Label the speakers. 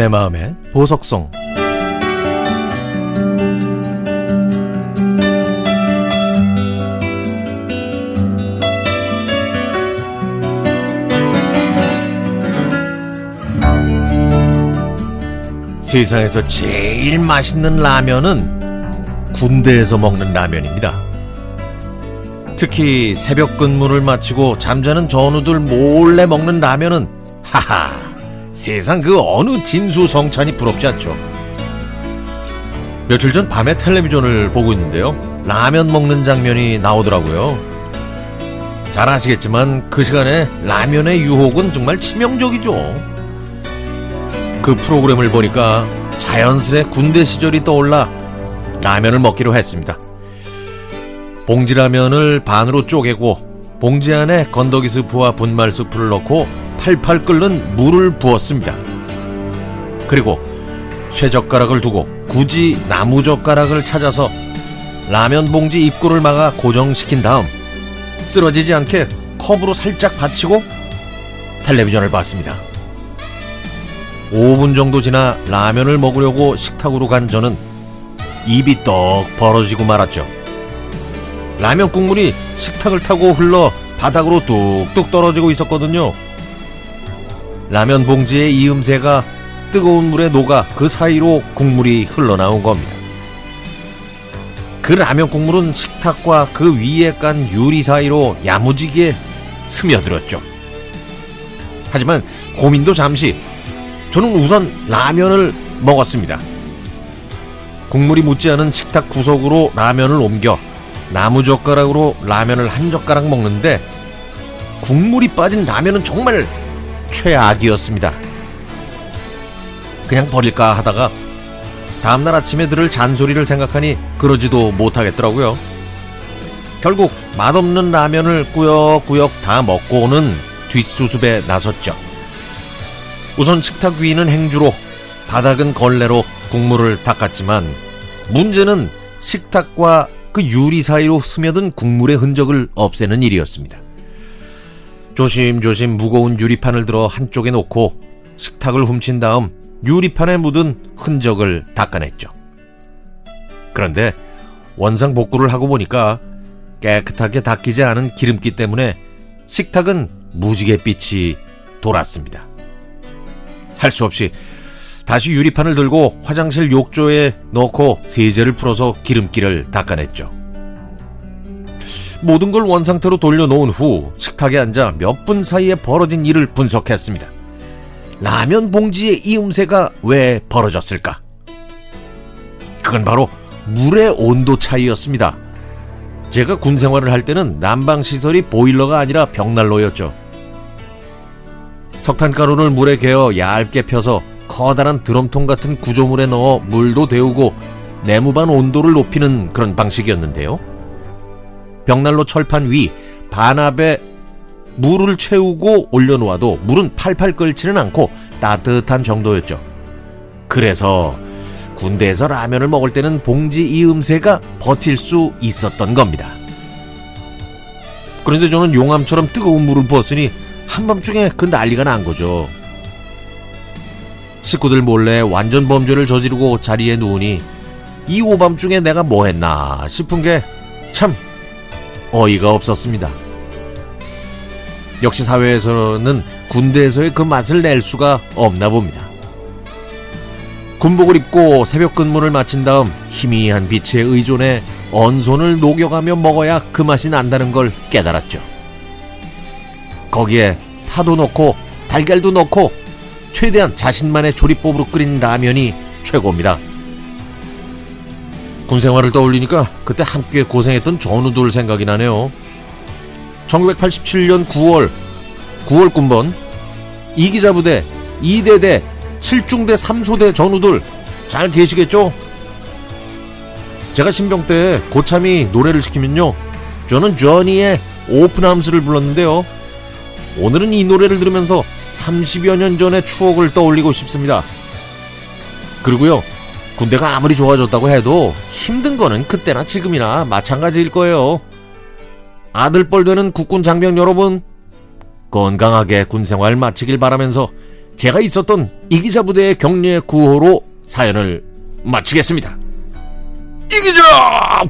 Speaker 1: 내 마음의 보석성 세상에서 제일 맛있는 라면은 군대에서 먹는 라면입니다. 특히 새벽 근무를 마치고 잠자는 전우들 몰래 먹는 라면은 하하 세상 그 어느 진수성찬이 부럽지 않죠. 며칠 전 밤에 텔레비전을 보고 있는데요. 라면 먹는 장면이 나오더라고요. 잘 아시겠지만 그 시간에 라면의 유혹은 정말 치명적이죠. 그 프로그램을 보니까 자연스레 군대 시절이 떠올라 라면을 먹기로 했습니다. 봉지라면을 반으로 쪼개고 봉지 안에 건더기 스프와 분말 스프를 넣고 팔팔 끓는 물을 부었습니다. 그리고 쇠젓가락을 두고 굳이 나무젓가락을 찾아서 라면 봉지 입구를 막아 고정시킨 다음 쓰러지지 않게 컵으로 살짝 받치고 텔레비전을 봤습니다. 5분 정도 지나 라면을 먹으려고 식탁으로 간 저는 입이 떡 벌어지고 말았죠. 라면 국물이 식탁을 타고 흘러 바닥으로 뚝뚝 떨어지고 있었거든요. 라면 봉지의 이음새가 뜨거운 물에 녹아 그 사이로 국물이 흘러나온 겁니다. 그 라면 국물은 식탁과 그 위에 깐 유리 사이로 야무지게 스며들었죠. 하지만 고민도 잠시 저는 우선 라면을 먹었습니다. 국물이 묻지 않은 식탁 구석으로 라면을 옮겨 나무 젓가락으로 라면을 한 젓가락 먹는데 국물이 빠진 라면은 정말 최악이었습니다. 그냥 버릴까 하다가 다음날 아침에 들을 잔소리를 생각하니 그러지도 못하겠더라고요. 결국 맛없는 라면을 꾸역꾸역 다 먹고는 뒷수습에 나섰죠. 우선 식탁 위는 행주로 바닥은 걸레로 국물을 닦았지만 문제는 식탁과 그 유리 사이로 스며든 국물의 흔적을 없애는 일이었습니다. 조심조심 무거운 유리판을 들어 한쪽에 놓고 식탁을 훔친 다음 유리판에 묻은 흔적을 닦아냈죠. 그런데 원상 복구를 하고 보니까 깨끗하게 닦이지 않은 기름기 때문에 식탁은 무지갯빛이 돌았습니다. 할 수 없이 다시 유리판을 들고 화장실 욕조에 넣고 세제를 풀어서 기름기를 닦아냈죠. 모든 걸 원상태로 돌려놓은 후 식탁에 앉아 몇 분 사이에 벌어진 일을 분석했습니다. 라면 봉지의 이 음새가 왜 벌어졌을까? 그건 바로 물의 온도 차이였습니다. 제가 군 생활을 할 때는 난방 시설이 보일러가 아니라 벽난로였죠. 석탄 가루를 물에 개어 얇게 펴서 커다란 드럼통 같은 구조물에 넣어 물도 데우고 내무반 온도를 높이는 그런 방식이었는데요. 벽난로 철판 위 반압에 물을 채우고 올려놓아도 물은 팔팔 끓지는 않고 따뜻한 정도였죠. 그래서 군대에서 라면을 먹을 때는 봉지 이 음새가 버틸 수 있었던 겁니다. 그런데 저는 용암처럼 뜨거운 물을 부었으니 한밤중에 그 난리가 난 거죠. 식구들 몰래 완전 범죄를 저지르고 자리에 누우니 이 오밤중에 내가 뭐 했나 싶은 게 참 어이가 없었습니다. 역시 사회에서는 군대에서의 그 맛을 낼 수가 없나 봅니다. 군복을 입고 새벽 근무를 마친 다음 희미한 빛에 의존해 언손을 녹여가며 먹어야 그 맛이 난다는 걸 깨달았죠. 거기에 파도 넣고 달걀도 넣고 최대한 자신만의 조리법으로 끓인 라면이 최고입니다. 군 생활을 떠올리니까 그때 함께 고생했던 전우들 생각이 나네요. 1987년 9월 9월 군번 이기자 부대 2대대 7중대 3소대 전우들 잘 계시겠죠? 제가 신병 때 고참이 노래를 시키면요. 저는 조니의 오픈함스를 불렀는데요. 오늘은 이 노래를 들으면서 30여 년 전의 추억을 떠올리고 싶습니다. 그리고요, 군대가 아무리 좋아졌다고 해도 힘든 거는 그때나 지금이나 마찬가지일 거예요. 아들뻘 되는 국군 장병 여러분, 건강하게 군 생활 마치길 바라면서 제가 있었던 이기자 부대의 격려 구호로 사연을 마치겠습니다. 이기자